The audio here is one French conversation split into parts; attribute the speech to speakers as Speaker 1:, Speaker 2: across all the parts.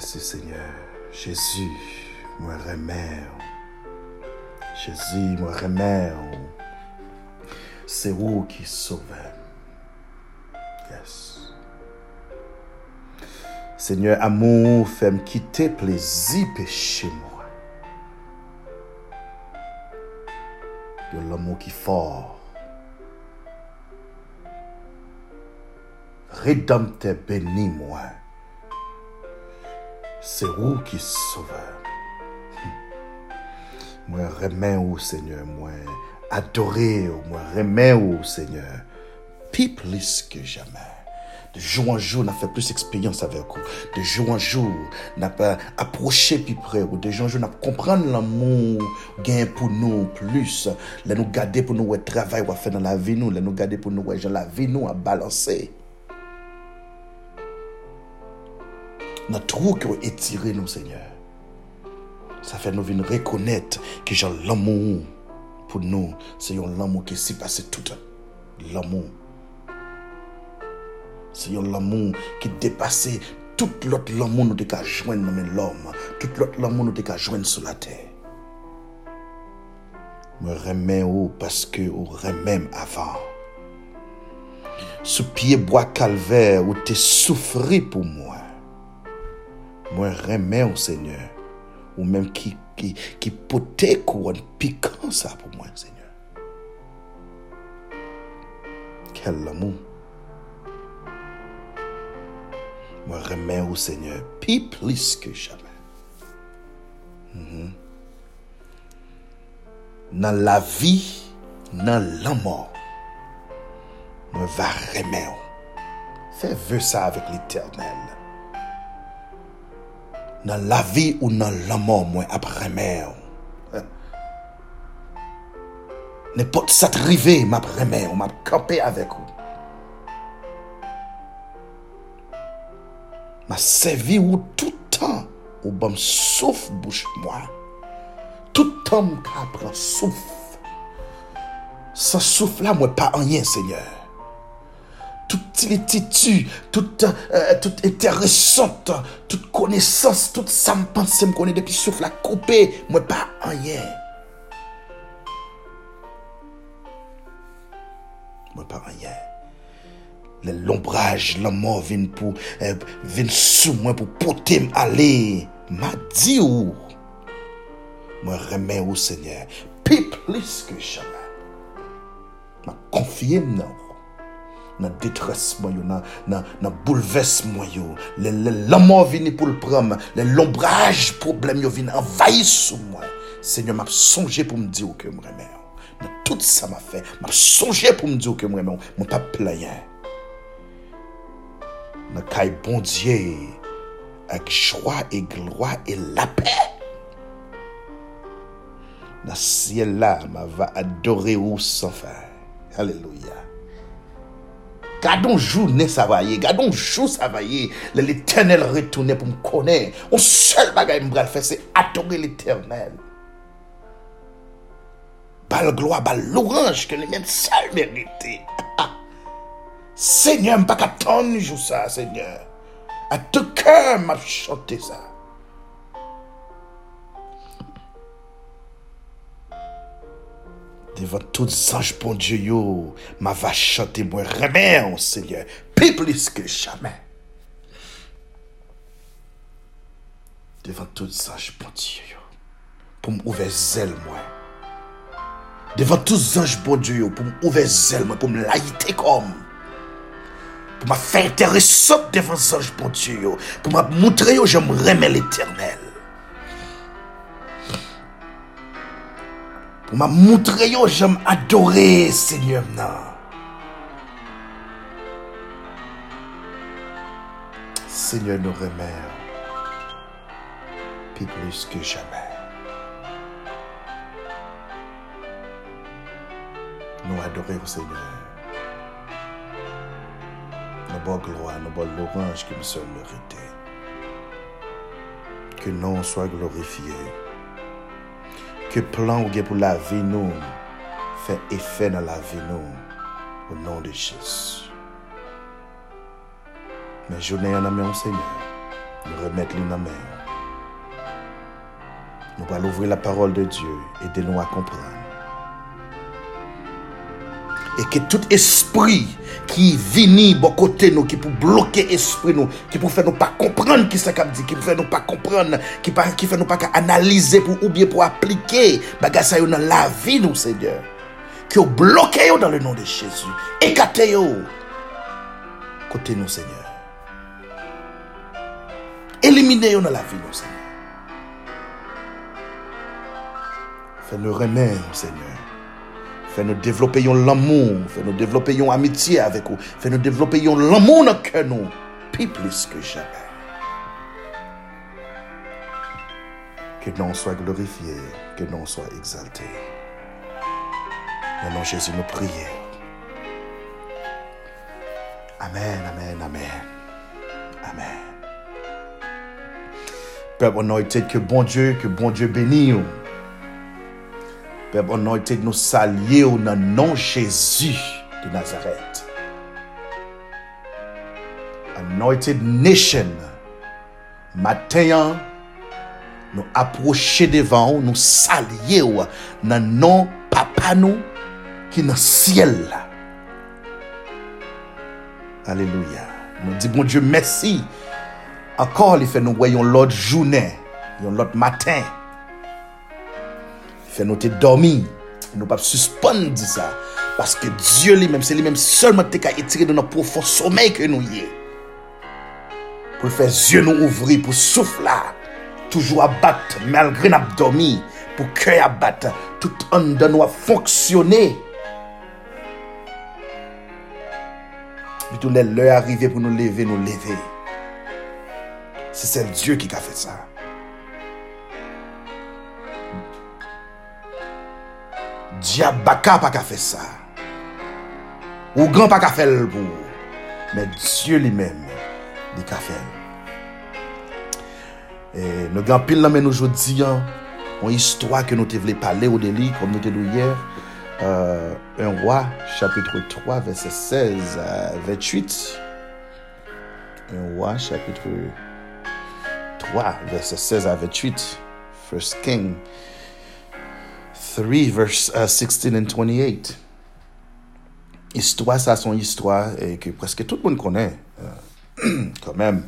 Speaker 1: Merci Seigneur. Jésus, moi remets. Jésus, moi remets. C'est vous qui sauvez. Yes. Seigneur, amour, fais-moi quitter plaisir péché moi. De l'amour qui fort. Rédempteur béni moi. C'est vous qui sauveur. Moi remets au Seigneur, moi adorer, moi remets au Seigneur. Plus que jamais. De jour en jour, on a fait plus d'expérience avec vous. De jour en jour, on a pas approché plus près. Ou de jour en jour, on a comprendre l'amour gain pour nous plus. Là, nous garder pour nous, ouais, travail, à faire dans la vie, nous. Là, nous garder pour nous, ouais, la vie, nous, à balancer. Notre trou qui a étiré nous, Seigneur. Ça fait nous venir reconnaître que j'ai l'amour pour nous. C'est l'amour qui s'est passé tout L'amour. C'est l'amour qui dépassait tout l'autre l'amour nous devons joindre dans l'homme. Tout l'autre l'amour nous devons joindre sur la terre. Me remets parce que ou remets avant. Sous pied bois calvaire où tu souffri pour moi. Moi remets au Seigneur. Ou même qui, qui, qui potait piquant ça pour moi, Seigneur. Quel amour. Moi remets au Seigneur, plus que jamais. Mhm. Dans la vie, dans la mort, moi va remettre. Fais vœu ça avec l'éternel. Dans la vie ou dans la mort, moi après remettre. N'importe ça arrivé, m'a remettre, m'a campé avec vous. m'a servi ou tout temps ou bam souffle bouche moi. Tout temps m'a prend souffle. Sans souffle là, moi pas rien, Seigneur. toute illetitude, toute, euh, toute intéressante, toute connaissance, toute ça me pense, me connaît depuis souffle à couper, moi pas en hier. Moi pas en hier. L'ombrage, la mort vient pour, euh, vient sous moi pour porter aller. M'a dit où? Moi remets au Seigneur. Puis plus que jamais. M'a confié non. Dans détresse moi dans dans dans bouleversement yo. La mort vient pour le prendre, l'ombrage problème yo vient envahir sous moi. Seigneur m'a songé pour me dire que me remets. Tout ça m'a fait, m'a songé pour me dire que me remets. Mon pas plaisir dans caille bon Dieu avec joie et gloire et la paix. Dans ce ciel là, ma va adorer ou fin. Alléluia. Gardons journée ça va y gardons jour ça va y l'éternel retourne pour me connaître. On seul bagage me faire c'est adorer l'éternel. Bal gloire, bal l'orange que les mêmes seuls mérité. Ah, ah. Seigneur, je ne pas qu'attendre jour ça, Seigneur. À tout cœur m'a chanté ça. Devant tous les anges, bon Dieu, m'a va chanter, moi, remets, Seigneur, plus plus que jamais. Devant les anges, bon Dieu, pour m'ouvrir zèle, moi. Devant tous les anges, bon Dieu, pour m'ouvrir zèle, moi, pour me laïter comme pour me faire intéressant devant ange pour Dieu, pour me montrer que j'aime remets l'éternel. Pour me montrer que j'aime adorer Seigneur. Seigneur nous remet plus plus que jamais. Nous adorons Seigneur nos bonnes gloire, nos bonnes louanges qui me sont méritées. Que nom soit glorifié. Que plan ou pour la vie nous fait effet dans la vie nous. Au nom de Jésus. Mais je n'ai en ami Seigneur. nous remettre la main. Nous allons ouvrir la parole de Dieu et de nous à comprendre. Et que tout esprit qui vient bon côté nous, qui peut bloquer l'esprit nous, qui peut faire nous pas comprendre qui ça dit, qui peut faire nous pas comprendre, qui peut qui fait nous pas analyser pour ou bien pour appliquer bagage ça dans la vie nous Seigneur. Que bloqué dans le nom de Jésus. Écartez côté nous Seigneur. Éliminez dans la vie nous Seigneur. Fais-nous remettre, Seigneur. Fais-nous développer l'amour. Fais-nous développer une amitié avec vous. Fais-nous développer l'amour dans nous. Plus plus que jamais. Que non soit glorifié. Que non soit exalté. Nom Jésus, nous prions. Amen, amen, amen. Amen. Père anointed, que bon Dieu, que bon Dieu bénisse. Père anointed, nous saluons dans le nom Jésus de Nazareth. Anointed Nation, matin, nous approcher devant, nous saluons dans le nom Papa nous qui est dans le ciel. Alléluia. Nous disons, bon Dieu, merci. Encore, il fait nous voyons l'autre journée, l'autre matin. Fait nous dormir. Nous ne pas suspendre ça. Parce que Dieu lui-même, c'est lui-même seulement qui a étiré de notre profond sommeil que nous y. Pour faire yeux nous ouvrir, pour souffler, toujours abattre, malgré nous dormir, pour cœur abattre, tout en de nous fonctionner. Puis tout l'heure arrivé pour nous lever, nous lever. C'est Dieu qui a fait Diab baka pa ka fe sa. Ou gran pa ka fel pou. Men Diyo li men li ka fel. E, nou gran pil nan men nou jodi an. On histwa ke nou te vle pale ou de li kom nou te dou yer. Euh, un roi, chapitre 3, verset 16 à 28. Un roi, chapitre 3, verset 16 à 28. First King. 3, verse uh, 16 and 28. Histwa sa son histwa e ke preske tout moun konen. Kan men,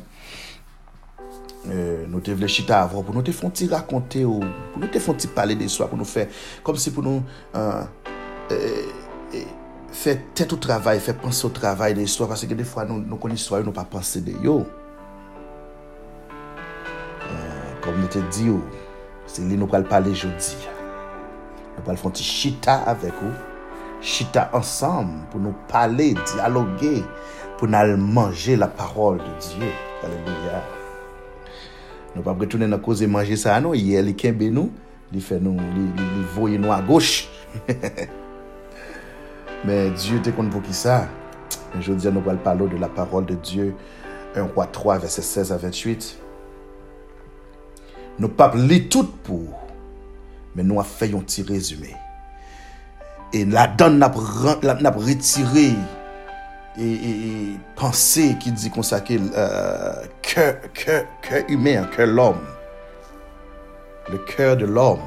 Speaker 1: nou te vle chita avon pou nou te fonti rakonte ou pou nou te fonti pale de histwa pou nou fe. Kom si pou nou euh, euh, euh, fe tet ou travay, fe pense ou travay de histwa. Pase ke defwa nou kon histwa ou nou pa pense de yo. Kom nou te di ou, se li nou pral pale jodi. Nou pal fon ti chita avek ou. Chita ansam pou nou pale, dialogue, pou nou al manje la parol de Diyo. Aleluya. Nou pa bretounen nan koze manje sa anou. Ye li kenbe nou, li fe nou, li, li, li voye nou a goch. Men Diyo te kon pou ki sa. Je diyan nou pal palo de la parol de Diyo. 1 roi 3 verset 16 a 28. Nou pap li tout pou Men nou a fè yon ti rezume. E la dan nap, nap retire e, e, e panse ki di konsake euh, ke humè, ke l'om. Le kèr de l'om.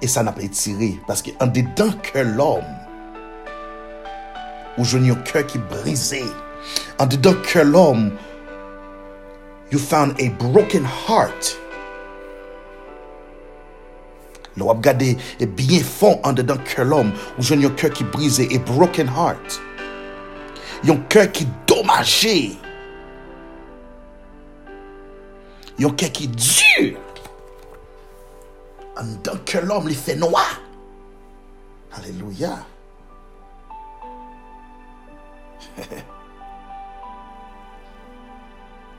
Speaker 1: E sa nap retire. Paske an dedan ke l'om. Ou joun yon kèr ki brise. An dedan ke l'om. You found a broken heart. Le wap gade e bien fond an dedan kèr l'om ou jen yon kèr ki brise e broken heart. Yon kèr ki domaje. Yon kèr ki djur. An dedan kèr l'om li fè noua. Aleluya.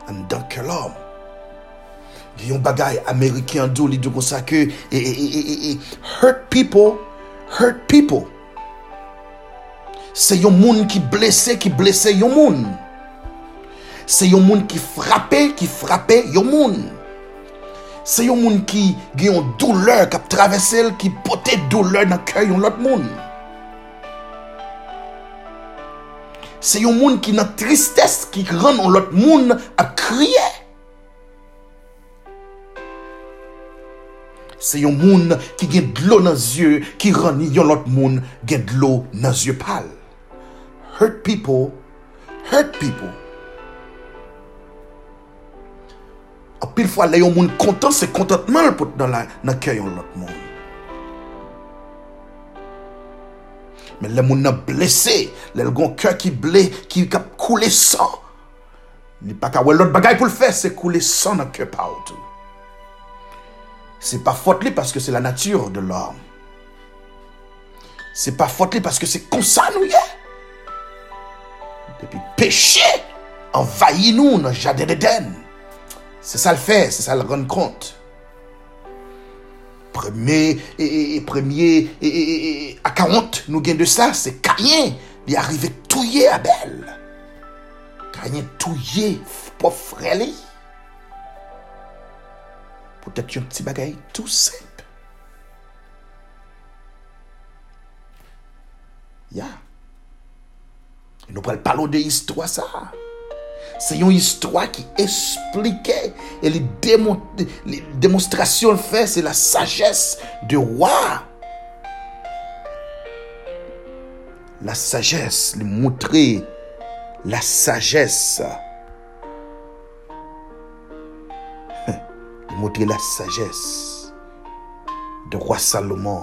Speaker 1: An dedan kèr l'om. yon bagay Amerikyan do li do kon sa ke e e, e, e, e, hurt people hurt people. Se yon moun ki blese ki blese yon moun. Se yon moun ki frape ki frape yon moun. Se yon moun ki gen yon douleur kap travesel ki pote douleur nan kè yon lot moun. Se yon moun ki nan tristesse ki ran yon lot moun ap kriye. Se yon moun ki gen dlo nan zye, ki rani yon lot moun gen dlo nan zye pal. Hurt people, hurt people. A pil fwa le yon moun kontan, se kontantman l pot nan, nan kè yon lot moun. Men le moun nan blese, le lgon kè ki ble, ki kap koule san. Ni pa ka wè lot bagay pou l fè, se koule san nan kè pa ou tou. Se pa fote li paske se la natyur de l om. Se pa fote li paske se konsan ou ye. Depi peche, envayi nou nan jade de den. Se sa l fè, se sa l ren kont. Premye, premye, akawant nou gen de sa, se kanyen li arrive touye a bel. Kanyen touye pou freli. Poutet yon ti bagay tout sep. Ya. Nou prel palo de histwa sa. Se yon histwa ki esplike e li demonstrasyon fe, se la sajes de wak. La sajes, li moutre la sajes. La sajes de wak Salomon.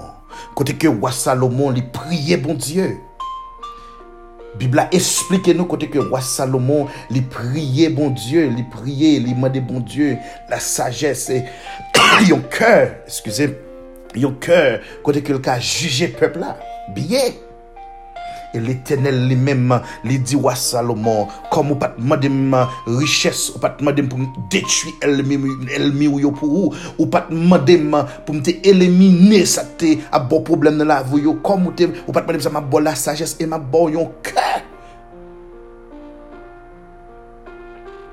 Speaker 1: Kote ke wak Salomon li priye bon Diyo. Bibla explike nou kote ke roi Salomon li priye bon Diyo, li priye, li mande bon Diyo, la sagesse, yon kèr, eskuse, yon kèr, kote ke lka juje pepla, biye. E l'Etenel li mèm li di roi Salomon, kom ou m richesse, ou pat mande m pou m detui elmi ou ou, ou pat mande m pou m te a bo problem nan la yo, kom ou ou m sa ma sagesse, e ma bo yon kèr.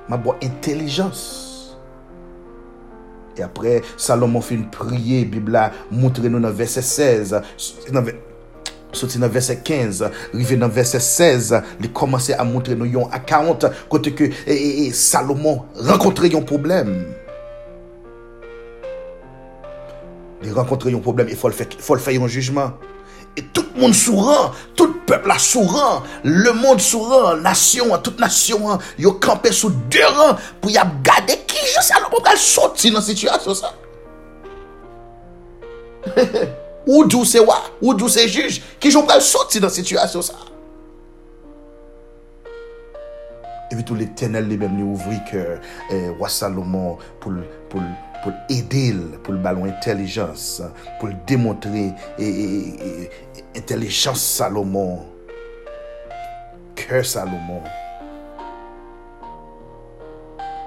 Speaker 1: Ma bo intelijans. E apre, Salomon fin priye, Bibla moutre nou nan verse 16, Soti nan verset 15, rive nan verset 16, li komanse a montre nou yon akant kote ke e, e, e, Salomon renkontre yon problem. Li renkontre yon problem, e fol fè yon jujman. E tout moun souran, tout pepl a souran, le moun souran, nasyon an, tout nasyon an, yo kampe sou deran pou yap gade ki je Salomon kal soti nan situasyon sa. He he. ou djou se wak, ou djou se juj, ki joun pral soti nan situasyon sa. Ebi tou l'Eternel li men li ouvri ke eh, Wasalomon pou l'Eternel pou l'edil, pou l'balon intelijans, pou l'demontre intelijans Salomon, kèr Salomon,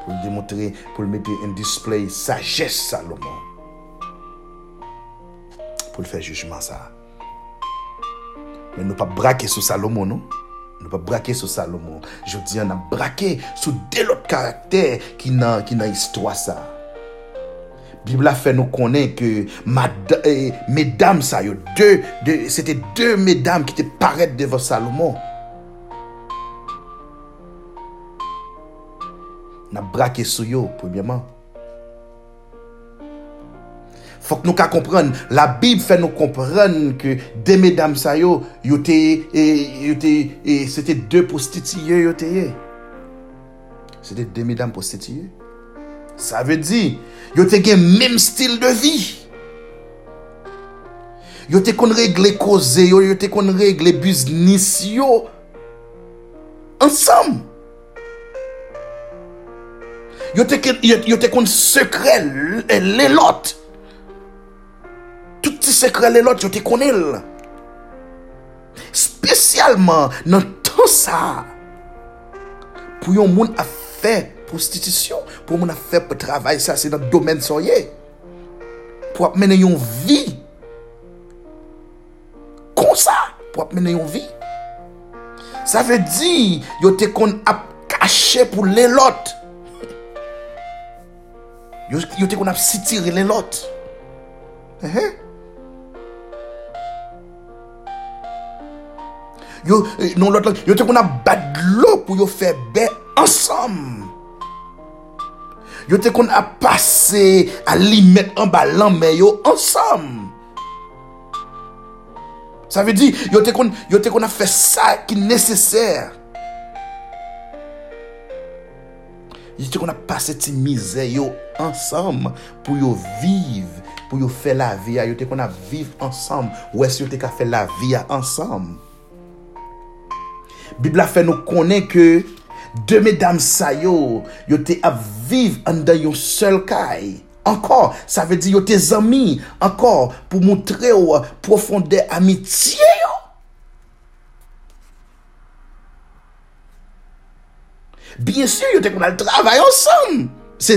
Speaker 1: pou l'demontre, pou l'mette in display, sajes Salomon. pou l fè jujman sa. Men nou pa brake sou Salomo nou. Nou pa brake sou Salomo. Jodi an ap brake sou delot karakter ki nan, ki nan histwa sa. Bibla fè nou konen ke eh, medam sa yo. De, de, Sete de medam ki te paret devan Salomo. Nap brake sou yo premièman. Fok nou ka kompren. La Bib fè nou kompren ke de medam sa yo, yo teye, yo teye, e, se te de postitiye yo teye. Se te de medam postitiye. Sa ve di, yo te gen mèm stil de vi. Yo te kon regle koze yo, yo te kon regle biznis yo. Ansam. Yo te, te kon sekre lè lot. touti sekre le lot yo te konel. Spesyalman nan tan sa, pou yon moun a fe prostitisyon, pou moun a fe pou travay sa, se nan domen soye, pou ap mene yon vi, kon sa, pou ap mene yon vi. Sa ve di, yo te kon ap kache pou le lot, yo, yo te kon ap sitire le lot. Ehe, eh. yo non lot lang, yo te kon ap badlo pou yo fe be ansam. Yo te kon ap pase a li met an balan men yo ansam. Sa ve di, yo te kon, yo te kon ap fe sa ki neseser. Yo te kon ap pase ti mize yo ansam pou yo viv, pou yo fe la vi a, yo te kon ap viv ansam, wes yo te ka fe la vi a ansam. Bibla fe nou konen ke de medam sa yo, yo te ap viv an da yon sel kay. Ankor, sa ve di yo te zami, ankor, pou moutre ou profonde amitye yo. Bien sur, yo te kon al travay ansam. Se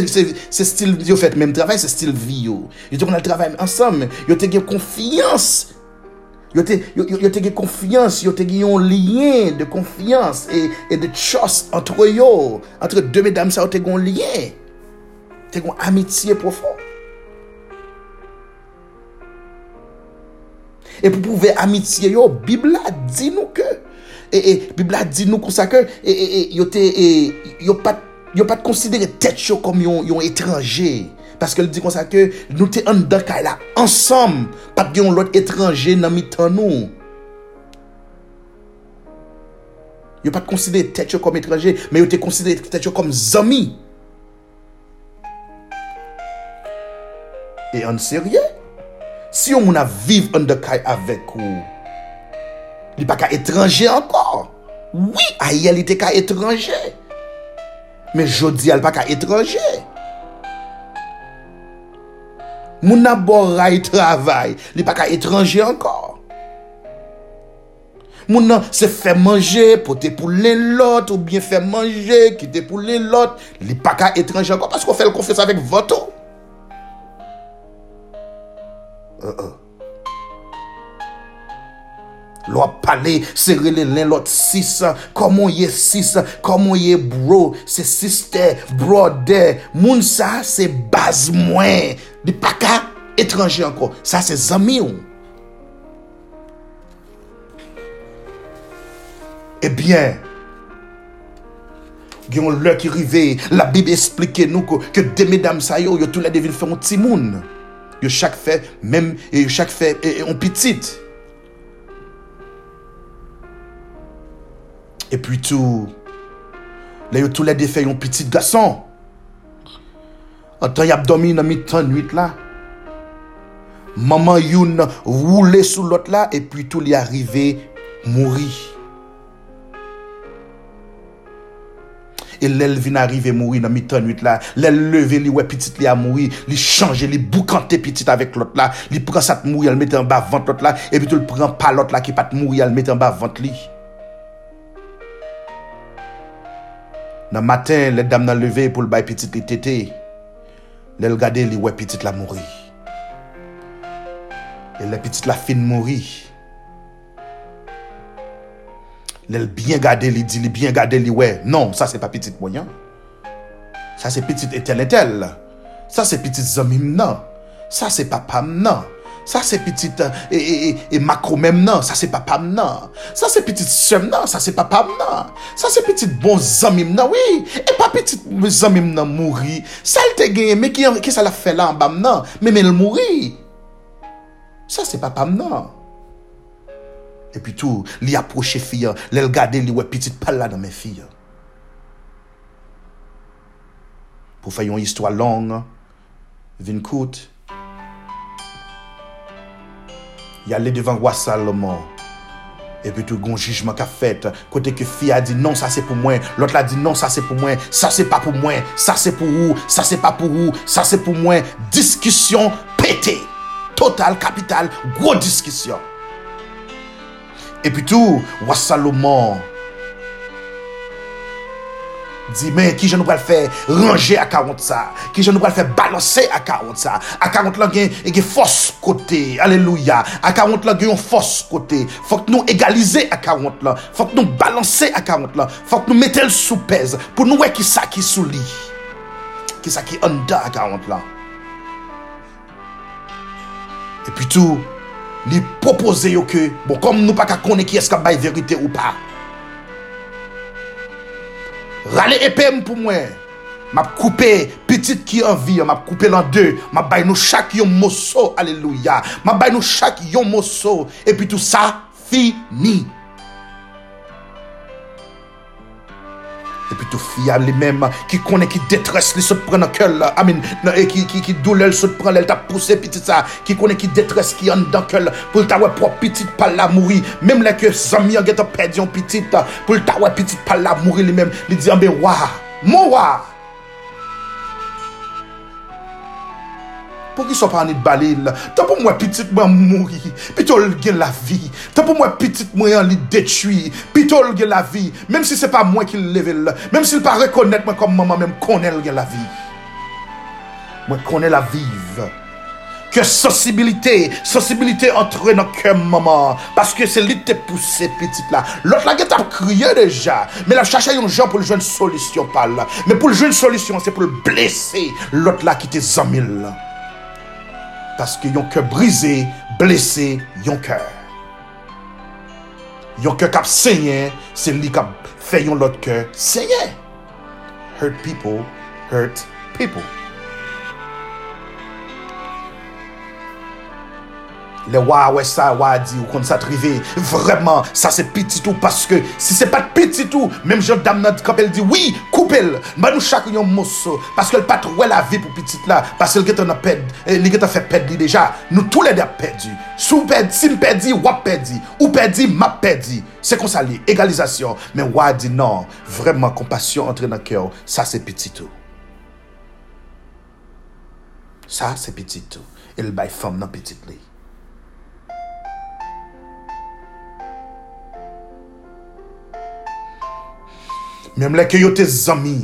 Speaker 1: stil, yo fet menm travay, se stil vi yo. Yo te kon al travay ansam, yo te konfiyans. Yo te, te ge konfians, yo te ge yon liyen de konfians e, e de chos antre yo. Antre de medam sa yo te gon liyen. Te gon amitye profon. E pou pouve amitye yo, Bibla di nou ke. E, e Bibla di nou kon sa ke, e, yo, te, yo pat, pat konsidere tet yo kom yon, yon etranje. Paske l di konsa ke nou te an da kay la ansam. Pat gen yon lot etranje nan mi tan nou. Yo pat konsidere tet yo kom etranje, men yo te konsidere tet yo kom zami. E an serye? Si yo moun a viv an da kay avek ou, li pa ka etranje ankor. Oui, a ye li te ka etranje. Men jodi al pa ka etranje. Moun ap bon ray travay, li pa ka etranje ankor. Moun nan se fè manje, pote pou lè lot, ou bien fè manje, kite pou lè lot, li pa ka etranje ankor, pasko fè l'konfes avèk voto. Uh-uh. Lo ap pale, se rele len lot sis, komon ye sis, komon ye bro, se sister, brother, moun sa se baz mwen, di pa ka etranje anko, sa se zami ou. Eh Ebyen, gyon lè ki rive, la bib esplike nou ko, ke deme dam sayo, yo tou la devil fè yon timoun, yo chak fè, mèm, yo chak fè, yon pitit. E pi tou, le yo tou le defe yon pitit gason. Atan yap domi nan mi tan nwit la. Maman yon roule sou lot la, e pi tou li arrive mouri. E lèl vin arrive mouri nan mi tan nwit la. Lèl leve li wè pitit li a mouri. Li chanje, li boukante pitit avèk lot la. Li pran sat mouri al mette an ba vant lot la. E pi tou l pran pa lot la ki pat mouri al mette an ba vant li. Nan matin, let dam nan leve pou l bay pitit li tete. Lel gade li we pitit la mouri. E le pitit la fin mouri. Lel bien gade li di, li bien gade li we. Non, sa se pa pitit mwenyan. Sa se pitit etel etel. Sa se pitit zomim nan. Sa se papam nan. Sa se pitit e, e, euh, e makromem nan, sa se papam nan. Sa se pitit sem nan, sa se papam nan. Sa se pitit bon zanmim nan, oui. E pa pitit zanmim nan mouri. Sal te genye, me ki, ki sa la fe lan bam nan, me men l mouri. Sa se papam nan. E pi tou, li aproche fiyan, lel gade li we pitit pala nan men fiyan. Pou fay yon histwa long, vin koute, kout, yalè devan wasal loman, e pi tou gon jijman ka fèt, kote ke fiya di, non sa se pou mwen, lot la di, non sa se pou mwen, sa se pa pou mwen, sa se pou ou, sa se pa pou ou, sa se pou mwen, diskisyon pète, total, kapital, gwo diskisyon. E pi tou, wassaloman, di men, ki jen nou pral fè ranger a 40 sa, ki jen nou pral fè balanse a 40 sa, a 40 la gen, gen fos kote, aleluya, a 40 la gen yon fos kote, fòk nou egalize a 40 la, fòk nou balanse a 40 la, fòk nou metel sou pez, pou nou wè ki sa ki sou li, ki sa ki onda a 40 la. E pi tou, li propose yo ke, bon, kom nou pa ka kone ki eska bay verite ou pa. Rale epem pou mwen, map koupe, pitit ki an vi, map koupe lan de, map bay nou chak yon moso, aleluya, map bay nou chak yon moso, epi tout sa, fini. Epi tou fiyal li menm ki konen ki detres li sot pren nan kel Amin, ki doulel sot pren lel ta pousse pitit sa Ki konen ki detres ki an dan kel Poul ta we prop pitit pal la mouri Mem le ke zami a pedi an pitit Poul ta we pitit pal la mouri li menm Li di an be waa, Pou ki so pa anit balil, ta pou mwen pitit mwen mouri, pi tol gen la vi. Ta pou mwen pitit mwen an li detui, pi tol gen la vi. Mem si se pa mwen ki level, mem si se pa rekonet mwen kom maman, mwen konen gen la vi. Mwen konen la viv. Ke sensibilite, sensibilite entre nan kem maman. Paske se li te pousse pitit la. Lot la gen ta kriye deja. Men la chache yon jan pou l jwen solisyon pal. Men pou l jwen solisyon, se pou l blese lot la ki te zamil. Paske yon ke brise, blese yon kèr. Yon kèr kap sènyè, se li kap fè yon lot kèr sènyè. Hurt people, hurt people. Le wawe sa wadi ou kon sa trive Vreman sa se pititou Paske si se pat pititou Mem jod dam nan kapel di Oui koupel Ban nou chak yon moso Paske l pat wè la vi pou pitit la Paske l getan a ped Li getan fe ped li deja Nou tou lè de a pedi Sou pedi, si m pedi, wap pedi Ou pedi, map pedi Se kon sa li, egalizasyon Men wadi nan Vreman kompasyon entre nan kèw Sa se pititou Sa se pititou El bay fam nan pitit li Mem lè ke yo te zami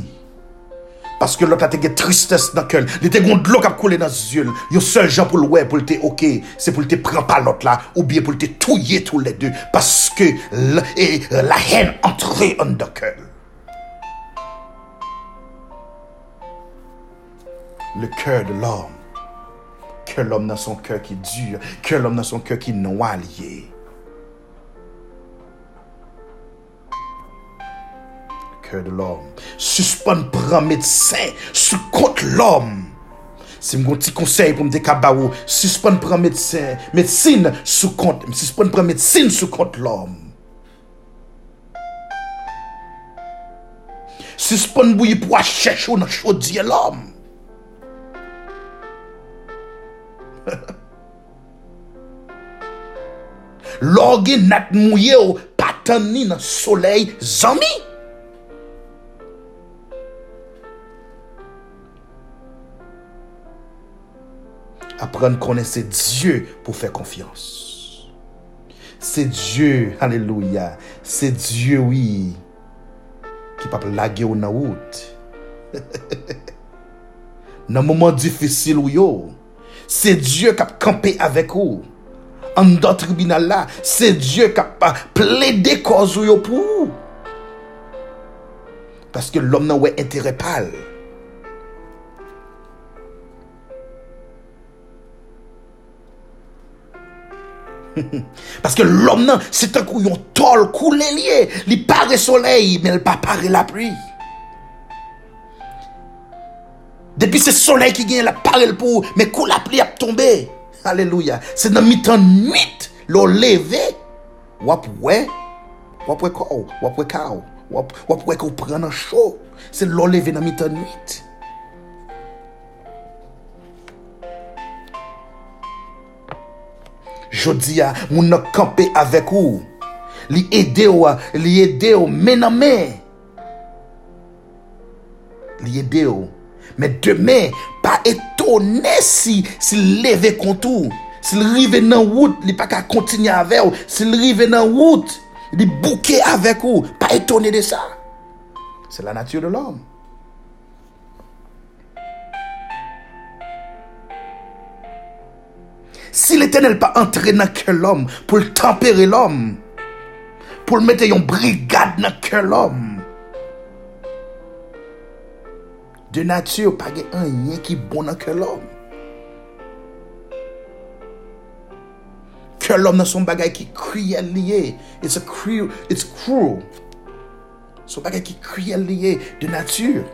Speaker 1: Paske lò ta te ge tristès nan kel Li te goun dlo kap koule nan zyul Yo sel jan pou lwè pou lte ok Se pou lte pren pa lot la Ou bie pou lte touye tou lè de Paske la hen entre an da kel Le kèr de l'om Kè l'om nan son kèr ki dure Kè l'om nan son kèr ki noua cœur de l'homme. Suspend prend médecin sur compte l'homme. Si m goun ti konsey pou m dekaba ou, suspon pran medsine sou kont, suspon pran medsine sou kont l'om. Suspon bou yi pou a chèch ou nan chodye l'om. Lò gen nat mouye ou patan ni nan soley zami. apprendre à connaître c'est Dieu pour faire confiance. C'est Dieu, alléluia, c'est Dieu, oui, qui peut laguer au na route. dans moment difficile ou oh. c'est Dieu qui a campé avec vous. En d'autres tribunal là, c'est Dieu qui a plaidé cause oh, pour vous. Parce que l'homme n'a pas intérêt pâle. Paske lom nan, se te kou yon tol koule liye, li pare soley, men l pa pare la pli. Depi se soley ki gen la pare l pou, men kou la pli ap tombe. Aleluya. Se nan mitan nwit, lo leve, wap we, wap we kou, wap we kou, wap we kou prenen chou. Se lo leve nan mitan nwit. Jodi ya, moun nan kampe avek ou. Li ede ou, li ede ou, men nan men. Li ede ou. Men demen, pa etone si, si leve kontou. Si li rive nan wout, li pa ka kontinye avek ou. Si li rive nan wout, li bouke avek ou. Pa etone de sa. Se la natye de l'homme. Si l'Eternel pa entre nan ke l'om, pou l'tempere l'om, pou l'mete yon brigade nan ke l'om, de natyur pa gen an yen ki bon nan ke l'om. Ke l'om nan son bagay ki kriye liye, it's, cruel, it's cruel, son bagay ki kriye liye de natyur.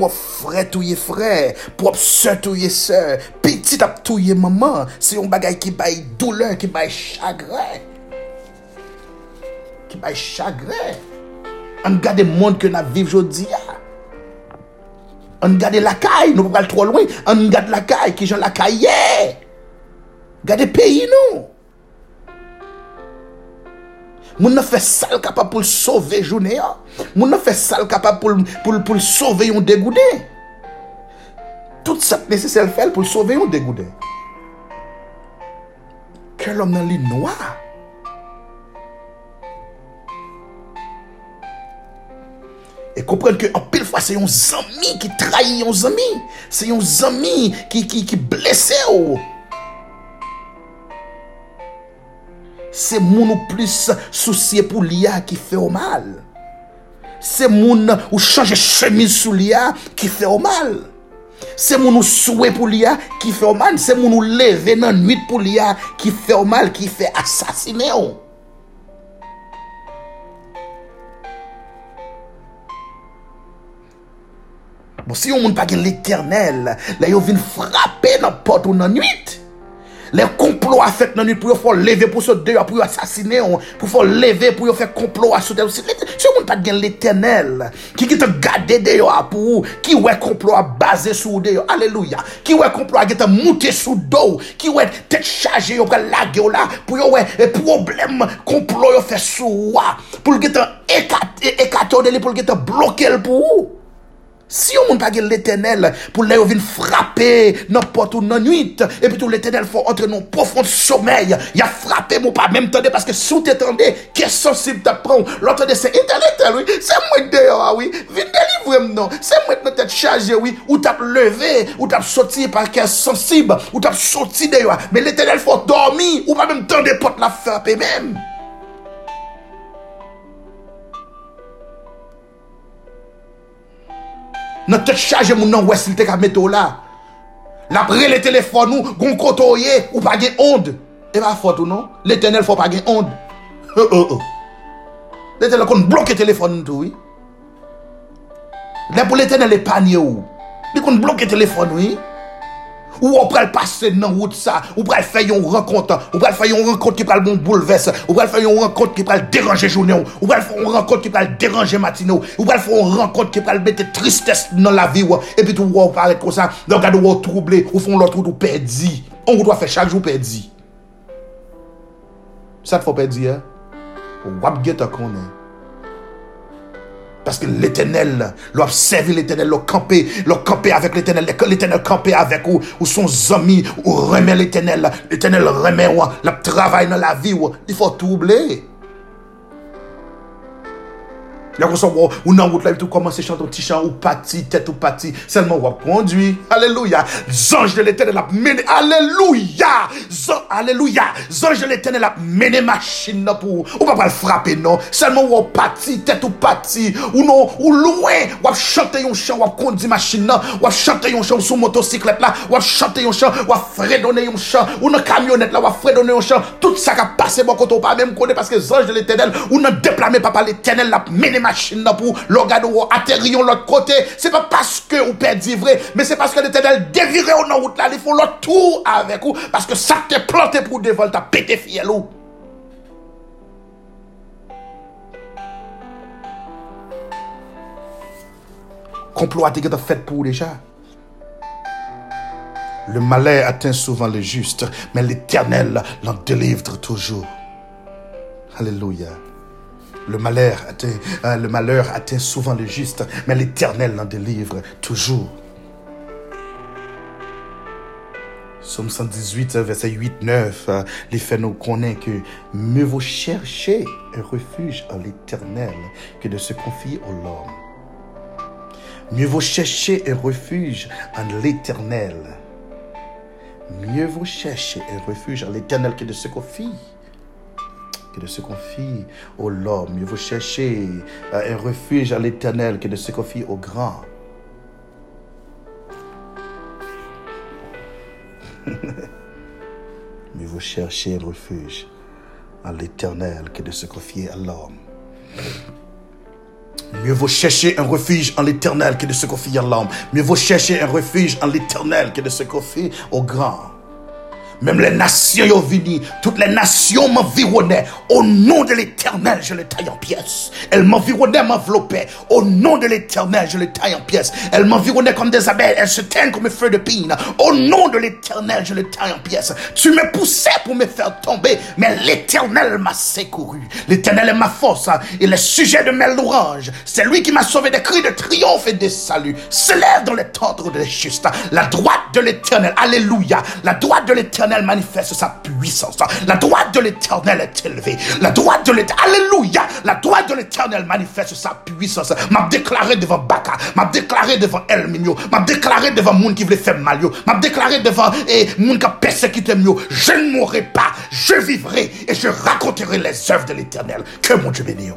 Speaker 1: Prop fre touye fre, prop se touye se, pitit ap touye maman, se yon bagay ki bay doulen, ki bay chagre. Ki bay chagre. An gade moun ke nan viv jodi ya. An gade lakay, nou pou kal tro lwen, an gade lakay ki jan lakay ye. Gade peyi nou. Moun nan fè sal kapap pou l sauve jounè ya. Moun nan fè sal kapap pou l sauve yon degoudè. Tout sa pnese sel fèl pou l sauve yon degoudè. Kè l om nan li noua. E kompren ke an pil fwa se yon zami ki trahi yon zami. Se yon zami ki blese ou. Se moun ou plis souciye pou liya ki fe ou mal. Se moun ou chanje chemise sou liya ki fe ou mal. Se moun ou souwe pou liya ki fe ou mal. Se moun ou leve nan nwit pou liya ki fe ou mal, ki fe asasine ou. Bon, si yon moun pa gen l'Eternel, la yon vin frape nan pot ou nan nwit. Le complot a fait dans nuit pour faire lever pour ce deux pour assassiner pour faire lever pour faire complot à sauter. Aussi si on pas de l'éternel. Qui qui te garder dehors pour qui ouais complot à basé sur dehors alléluia. Qui ouais complot à te monter sous dos? Qui ouais tête chargée pour laguer là pour ouais problème complot fait sous pour que te écarter pour que te bloquer pour Si yon moun page l'Eternel pou lè yon vin frape nan pot ou nan nuit, epi tou l'Eternel fò entre nan profonde sommeil, ya frape mou pa mèm tende, paske sou te tende, ke sensib te pran, l'entende se etel etel, oui, se mwen deyo, oui, vin delivre mnon, se mwen nan tèt chaje, oui, ou tap leve, ou tap soti par ke sensib, ou tap soti deyo, men l'Eternel fò dormi, ou pa mèm tende pot la frape mèm. nan tet chaje moun nan wes li te ka meto la. La pre le telefon nou, goun koto ye, ou pa gen onde. E ba fote ou non? Le tenel fò pa gen onde. He he he. Le tenel kon bloke telefon nou tou, oui. Le pou le tenel e panye ou. Li kon bloke telefon, nou, oui. Ou on pral passer dans route ça, ou pral faire une rencontre, ou pral faire une rencontre qui pral bon bouleverse, ou pral faire une rencontre qui pral déranger journée, ou pral faire une rencontre qui pral déranger matinée, ou pral faire une rencontre qui pral mettre tristesse dans la vie et puis tout on paraît comme ça, dans regarde ou troublé, ou font l'autre ou perdu. On doit faire chaque jour perdu. Ça te faut perdu hein. Ou wap get a konnen. Parce que l'éternel, l'a servi l'éternel, l'a campé, l'a campé avec l'éternel, l'éternel campé avec ou, ou son ami, ou remet l'éternel, l'éternel remet ou, le travail dans la vie ou, il faut tout oublier. Là, ou nan route là, tout commence à chanter petit chant, ou parti, tête ou parti, seulement ou conduit. Alléluia. Zange de l'éternel a mené, alléluia. Alléluia. Zange de l'éternel a mené machine pour, ou pas le frapper, non. Seulement ou parti, tête ou parti, ou non, ou loin, ou chanter un chant, ou conduit machine, ou chanter un chant sur motocyclette là, ou chanter un chant, ou fredonner un chant, ou dans camionnette là, ou fredonner un chant. Tout ça qui a passé bon quand on pas même connaît parce que zange de l'éternel, ou non déplacé papa l'éternel l'a mené machine pour l'organe ou atterrir l'autre côté. C'est pas parce que vous perdez vrai, mais c'est parce que l'éternel déviré au route là, il faut l'autre tour avec vous, parce que ça t'est planté pour dévoiler, t'as pété fiel ou. Complot a été fait pour déjà. Le malheur atteint souvent le juste, mais l'éternel l'en délivre toujours. Alléluia. Le malheur, atteint, euh, le malheur atteint souvent le juste, mais l'Éternel l'en délivre toujours. Somme 118, verset 8-9, euh, les faits nous connaissent que mieux vaut chercher un refuge en l'Éternel que de se confier au l'homme. Mieux vaut chercher un refuge en l'Éternel. Mieux vaut chercher un refuge en l'Éternel que de se confier que de se confier au l'homme. Il faut chercher euh, un refuge à l'éternel que de se confier au grand. Mieux vaut chercher un refuge en l'éternel que de se confier à l'homme. Mieux vaut chercher un refuge en l'éternel que de se confier à l'homme. Mieux vaut chercher un refuge en l'éternel que de se confier au grand. Même les nations ont venu, toutes les nations m'environnaient. Au nom de l'éternel, je les taille en pièces. Elles m'environnaient, m'enveloppaient. Au nom de l'éternel, je les taille en pièces. Elles m'environnaient comme des abeilles, elles se teignent comme un feu de pine. Au nom de l'éternel, je les taille en pièces. Tu me poussais pour me faire tomber, mais l'éternel m'a secouru. L'éternel est ma force hein, et le sujet de mes louanges. C'est lui qui m'a sauvé des cris de triomphe et des saluts. Se lève dans les tendres des justes. La droite de l'éternel, alléluia. La droite de l'éternel manifeste sa puissance. La droite de l'éternel est élevée. La droite de l'éternel, alléluia. La droite de l'éternel manifeste sa puissance. M'a déclaré devant Baka, m'a déclaré devant El Minyo, m'a déclaré devant moun qui voulait faire mal, m'a déclaré devant et moun qui a persécuté mieux. Je ne mourrai pas, je vivrai et je raconterai les œuvres de l'éternel. Que mon Dieu bénisse.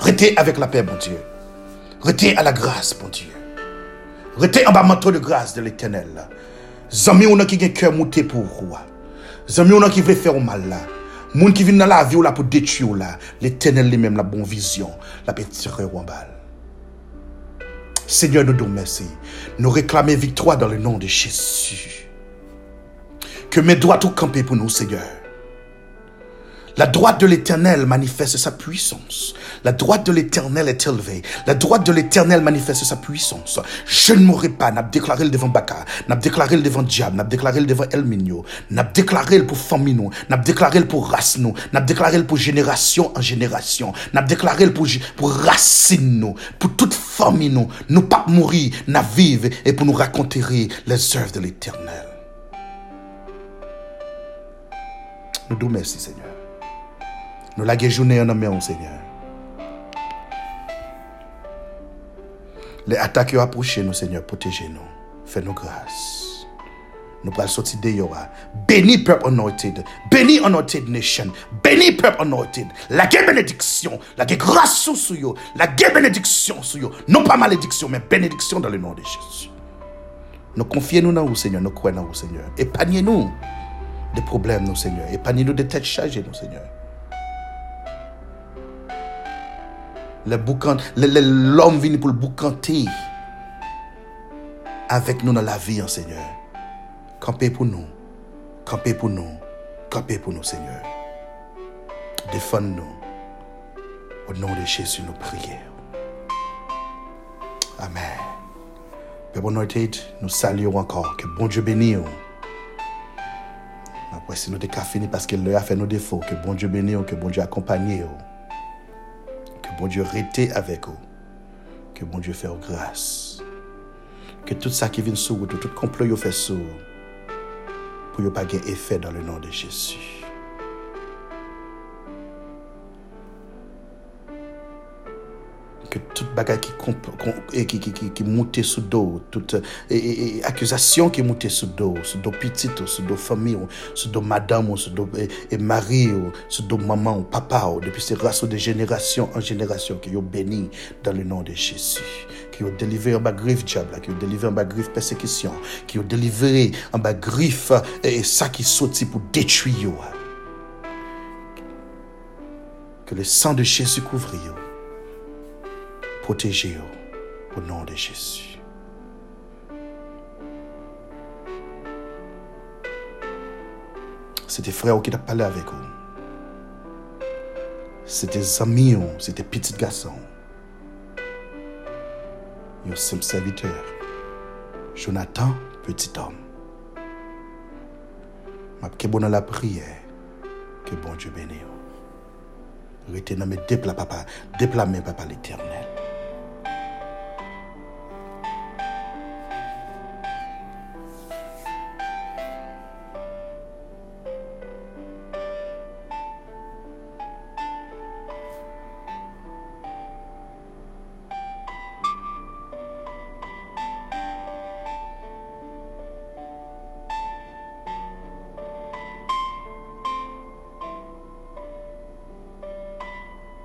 Speaker 1: Restez avec la paix, mon Dieu. Restez à la grâce, mon Dieu. Restez en bas manteau de grâce de l'éternel. Zami ou nan ki gen kèr moutè pou roi. Zami ou nan ki vle fè ou mal la. Moun ki vin nan la vi ou la pou detu ou la. L'Eternel li mèm la bon vizyon. La pe tire ou an. Seigneur nou dou mèsi. Nou reklame victoi dan le nan de Jésus. Ke mè doat ou kampe pou nou, Seigneur. La droite de l'Éternel manifeste sa puissance. La droite de l'Éternel est élevée. La droite de l'Éternel manifeste sa puissance. Je ne mourrai pas. N'a déclaré le devant Baka. N'a déclaré le devant Diable. N'a déclaré le devant Elminio. N'a déclaré le pour Famino. N'a déclaré le pour Rasno. N'a déclaré le pour génération en génération. N'a déclaré le pour, pour racine Pour toute famille nous. Nous pas mourir. N'a vivre et pour nous raconter les œuvres de l'Éternel. Nous nous merci Seigneur. Nous la journée en main, Seigneur. Les attaques qui approché nous, Seigneur, protégez-nous. Fais-nous grâce. Nous allons sortir de Yora. Béni peuple anointed. Béni anointed nation. Béni peuple anointed. La guerre bénédiction. La guerre grâce sur vous. La guerre bénédiction sur vous. Non pas malédiction, mais bénédiction dans le nom de Jésus. Nous confions-nous dans vous, Seigneur. Nous croyons dans vous, Seigneur. Épargnez-nous des problèmes, nous, Seigneur. Épargnez-nous des têtes chargées, nous, Seigneur. L'homme vient pour le boucanter avec nous dans la vie, hein, Seigneur. Campez pour nous. Campez pour nous. Campez pour nous, Seigneur. Défends-nous. Au nom de Jésus, nous prions. Amen. Père nous saluons encore. Que bon Dieu bénisse. Après, si nous avons fini parce qu'il a fait nos défauts, que bon Dieu bénisse, que bon Dieu accompagne bon Dieu rester avec vous. Que bon Dieu fasse grâce. Que tout ça qui vient sur vous, tout complot vous fait sur pour ne pas effet dans le nom de Jésus. Que toute bagarre qui, qui, qui monte sous dos, toute et, accusation qui monte sous dos, sous dos petit, sous dos famille, sous dos madame, sous dos et, mari, sous dos maman, papa, depuis ces races de génération en génération, qui ont béni dans le nom de Jésus qui ont délivré en bas griffe diable, qui ont délivré en bas griffe persécution, qui ont délivré en bas griffe et ça qui sortit pour détruire. Que le sang de Jésus couvre protégez au nom de Jésus. C'était frère qui t'a parlé avec vous. C'était amis, c'était petit garçon. Un simple serviteur. Jonathan, petit homme. Je bon dans la prière. Que bon Dieu bénisse. Restez dans mes papa, papa l'éternel.